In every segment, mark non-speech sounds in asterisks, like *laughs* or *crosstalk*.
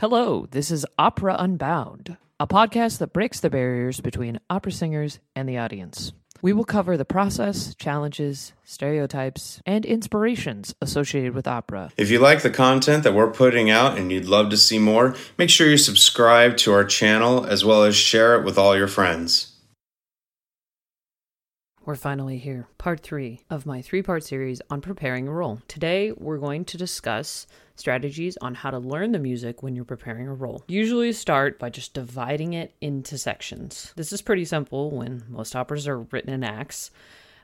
Hello, this is Opera Unbound, a podcast that breaks the barriers between opera singers and the audience. We will cover the process, challenges, stereotypes, and inspirations associated with opera. If you like the content that we're putting out and you'd love to see more, make sure you subscribe to our channel as well as share it with all your friends. We're finally here. Part three of my three part series on preparing a role. Today, we're going to discuss strategies on how to learn the music when you're preparing a role. Usually, start by just dividing it into sections. This is pretty simple when most operas are written in acts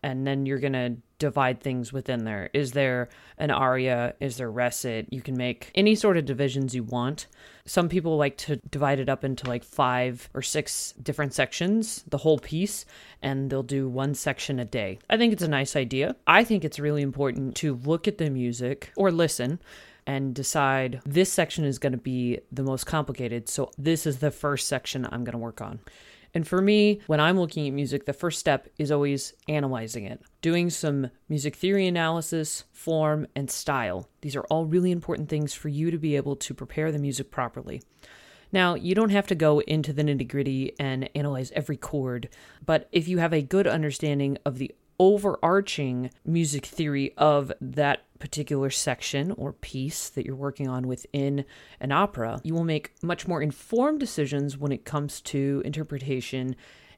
and then you're going to divide things within there. Is there an aria? Is there recit? You can make any sort of divisions you want. Some people like to divide it up into like five or six different sections, the whole piece, and they'll do one section a day. I think it's a nice idea. I think it's really important to look at the music or listen and decide this section is going to be the most complicated. So this is the first section I'm going to work on. And for me, when I'm looking at music, the first step is always analyzing it, doing some music theory analysis, form, and style. These are all really important things for you to be able to prepare the music properly. Now, you don't have to go into the nitty gritty and analyze every chord, but if you have a good understanding of the overarching music theory of that particular section or piece that you're working on within an opera, you will make much more informed decisions when it comes to interpretation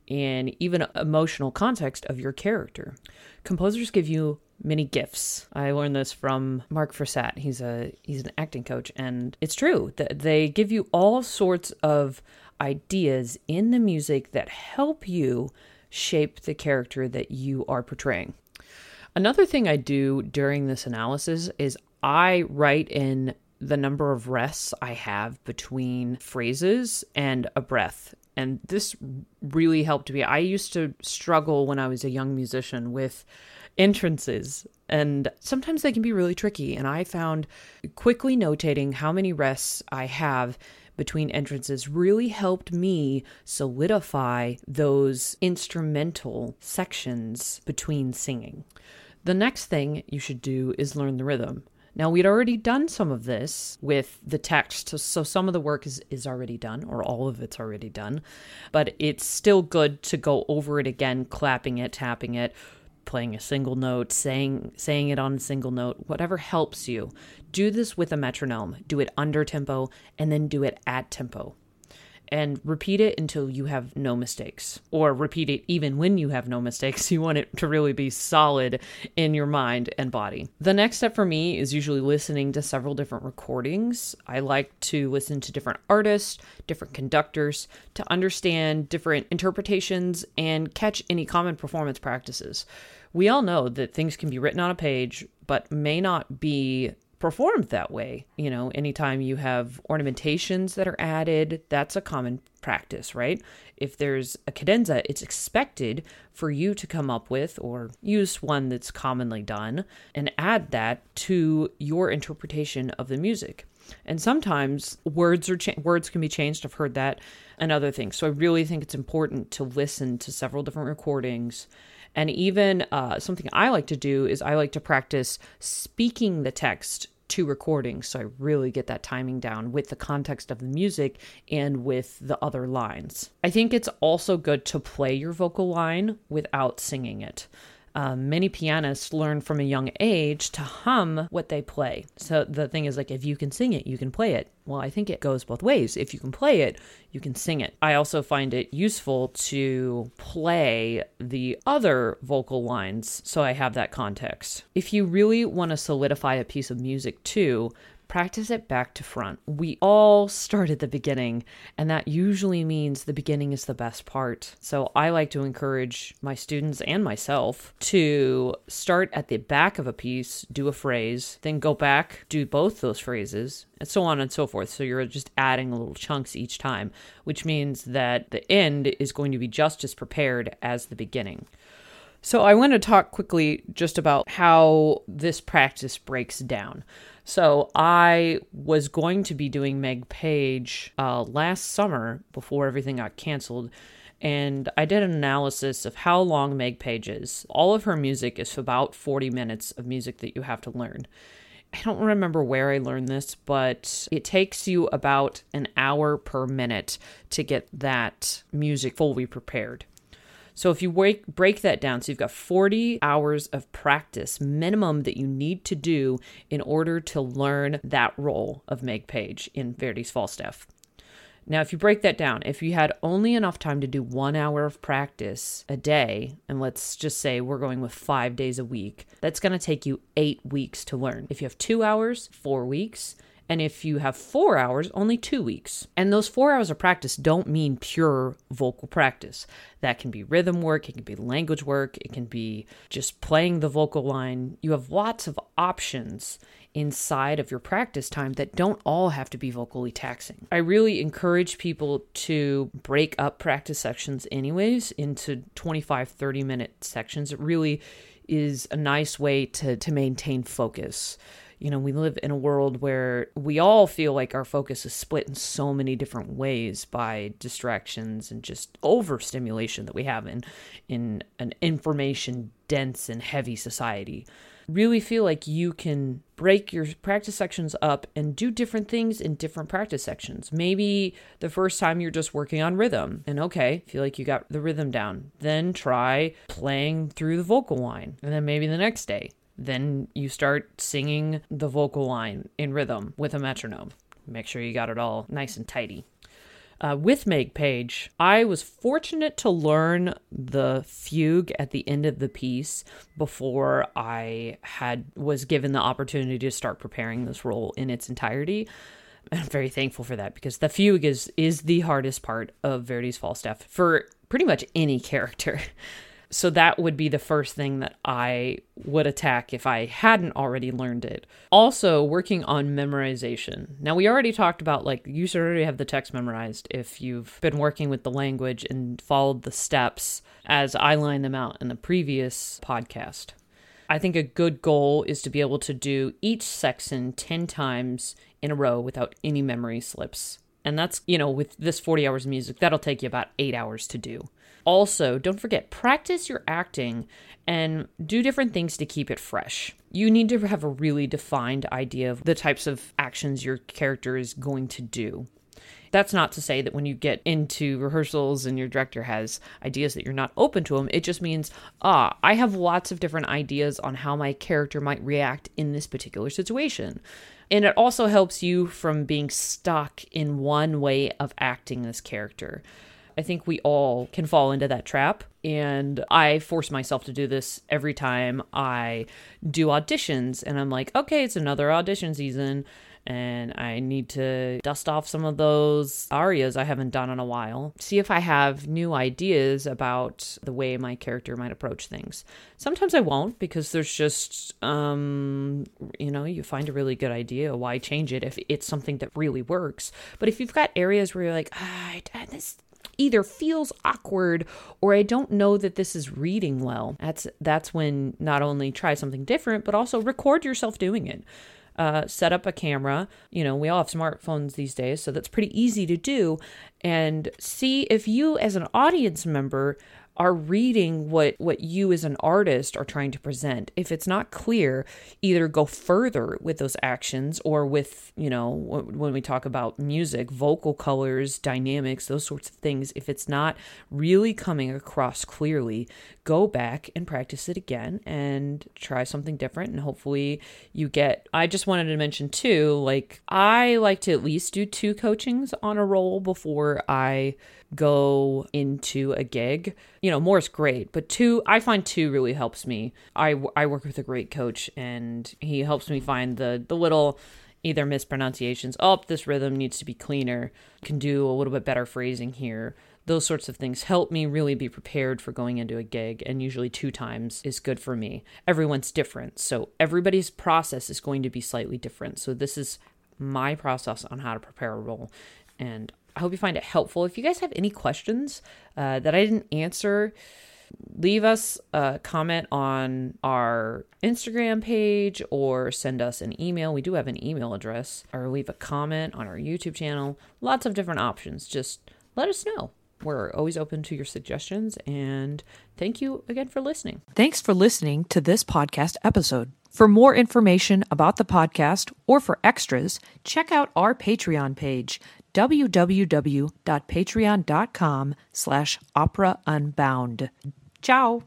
and even emotional context of your character. Composers give you many gifts. I learned this from Mark Frossat. He's a he's an acting coach and it's true that they give you all sorts of ideas in the music that help you shape the character that you are portraying. Another thing I do during this analysis is I write in the number of rests I have between phrases and a breath. And this really helped me. I used to struggle when I was a young musician with entrances, and sometimes they can be really tricky. And I found quickly notating how many rests I have between entrances really helped me solidify those instrumental sections between singing. The next thing you should do is learn the rhythm. Now, we'd already done some of this with the text, so some of the work is, is already done, or all of it's already done, but it's still good to go over it again, clapping it, tapping it, playing a single note, saying saying it on a single note, whatever helps you. Do this with a metronome. Do it under tempo and then do it at tempo. And repeat it until you have no mistakes, or repeat it even when you have no mistakes. *laughs* You want it to really be solid in your mind and body. The next step for me is usually listening to several different recordings. I like to listen to different artists, different conductors, to understand different interpretations and catch any common performance practices we all know that things can be written on a page, but may not be performed that way. You know, anytime you have ornamentations that are added, that's a common practice, right? If there's a cadenza, it's expected for you to come up with or use one that's commonly done and add that to your interpretation of the music. And sometimes words are cha- words can be changed. I've heard that and other things. So I really think it's important to listen to several different recordings and even uh, something I like to do is I like to practice speaking the text to recordings so I really get that timing down with the context of the music and with the other lines. I think it's also good to play your vocal line without singing it um, many pianists learn from a young age to hum what they play. So the thing is, like, if you can sing it, you can play it. Well, I think it goes both ways. If you can play it, you can sing it. I also find it useful to play the other vocal lines so I have that context. If you really want to solidify a piece of music too, practice it back to front. We all start at the beginning, and that usually means the beginning is the best part. So I like to encourage my students and myself to start at the back of a piece, do a phrase, then go back, do both those phrases, and so on and so forth. So you're just adding little chunks each time, which means that the end is going to be just as prepared as the beginning. So, I want to talk quickly just about how this practice breaks down. So I was going to be doing Meg Page uh, last summer before everything got canceled. And I did an analysis of how long Meg Page is. All of her music is about 40 minutes of music that you have to learn. I don't remember where I learned this, but it takes you about an hour per minute to get that music fully prepared. So if you break, break that down, so you've got 40 hours of practice minimum that you need to do in order to learn that role of Meg Page in Verdi's Falstaff. Now, if you break that down, if you had only enough time to do one hour of practice a day, and let's just say we're going with five days a week, that's going to take you eight weeks to learn. If you have two hours, four weeks. And if you have four hours, only two weeks. And those four hours of practice don't mean pure vocal practice. That can be rhythm work, it can be language work, it can be just playing the vocal line. You have lots of options inside of your practice time that don't all have to be vocally taxing. I really encourage people to break up practice sections, anyways, into 25, 30 minute sections. It really is a nice way to, to maintain focus you know, we live in a world where we all feel like our focus is split in so many different ways by distractions and just overstimulation that we have in in an information dense and heavy society. Really feel like you can break your practice sections up and do different things in different practice sections. Maybe the first time you're just working on rhythm and okay, feel like you got the rhythm down. Then try playing through the vocal line. And then maybe the next day, then you start singing the vocal line in rhythm with a metronome. Make sure you got it all nice and tidy. Uh, with Meg Page, I was fortunate to learn the fugue at the end of the piece before I had was given the opportunity to start preparing this role in its entirety. I'm very thankful for that because the fugue is is the hardest part of Verdi's Falstaff for pretty much any character. *laughs* So that would be the first thing that I would attack if I hadn't already learned it. Also, working on memorization. Now, we already talked about like you should already have the text memorized if you've been working with the language and followed the steps as I lined them out in the previous podcast. I think a good goal is to be able to do each section 10 times in a row without any memory slips. And that's, you know, with this 40 hours of music, that'll take you about eight hours to do. Also, don't forget, practice your acting and do different things to keep it fresh. You need to have a really defined idea of the types of actions your character is going to do. That's not to say that when you get into rehearsals and your director has ideas that you're not open to them, it just means, ah, I have lots of different ideas on how my character might react in this particular situation. And it also helps you from being stuck in one way of acting this character. I think we all can fall into that trap. And I force myself to do this every time I do auditions. And I'm like, okay, it's another audition season and I need to dust off some of those arias I haven't done in a while. See if I have new ideas about the way my character might approach things. Sometimes I won't because there's just, um, you know, you find a really good idea. Why change it if it's something that really works? But if you've got areas where you're like, ah, this either feels awkward or I don't know that this is reading well. That's that's when not only try something different, but also record yourself doing it. Uh, set up a camera. You know, we all have smartphones these days, so that's pretty easy to do. And see if you, as an audience member, are reading what what you as an artist are trying to present. If it's not clear either go further with those actions or with you know when we talk about music vocal colors dynamics those sorts of things. If it's not really coming across clearly go back and practice it again and try something different and hopefully you get I just wanted to mention too like I like to at least do two coachings on a role before I go into a gig. You know, more is great, but two, I find two really helps me. I, I work with a great coach and he helps me find the, the little either mispronunciations. Oh, this rhythm needs to be cleaner. Can do a little bit better phrasing here. Those sorts of things help me really be prepared for going into a gig, and usually two times is good for me. Everyone's different, so everybody's process is going to be slightly different. So, this is my process on how to prepare a role. And I hope you find it helpful. If you guys have any questions uh, that I didn't answer, leave us a comment on our Instagram page or send us an email. We do have an email address, or leave a comment on our YouTube channel. Lots of different options. Just let us know. We're always open to your suggestions, and thank you again for listening. Thanks for listening to this podcast episode. For more information about the podcast or for extras, check out our Patreon page, www.patreon.com slash opera unbound. Ciao!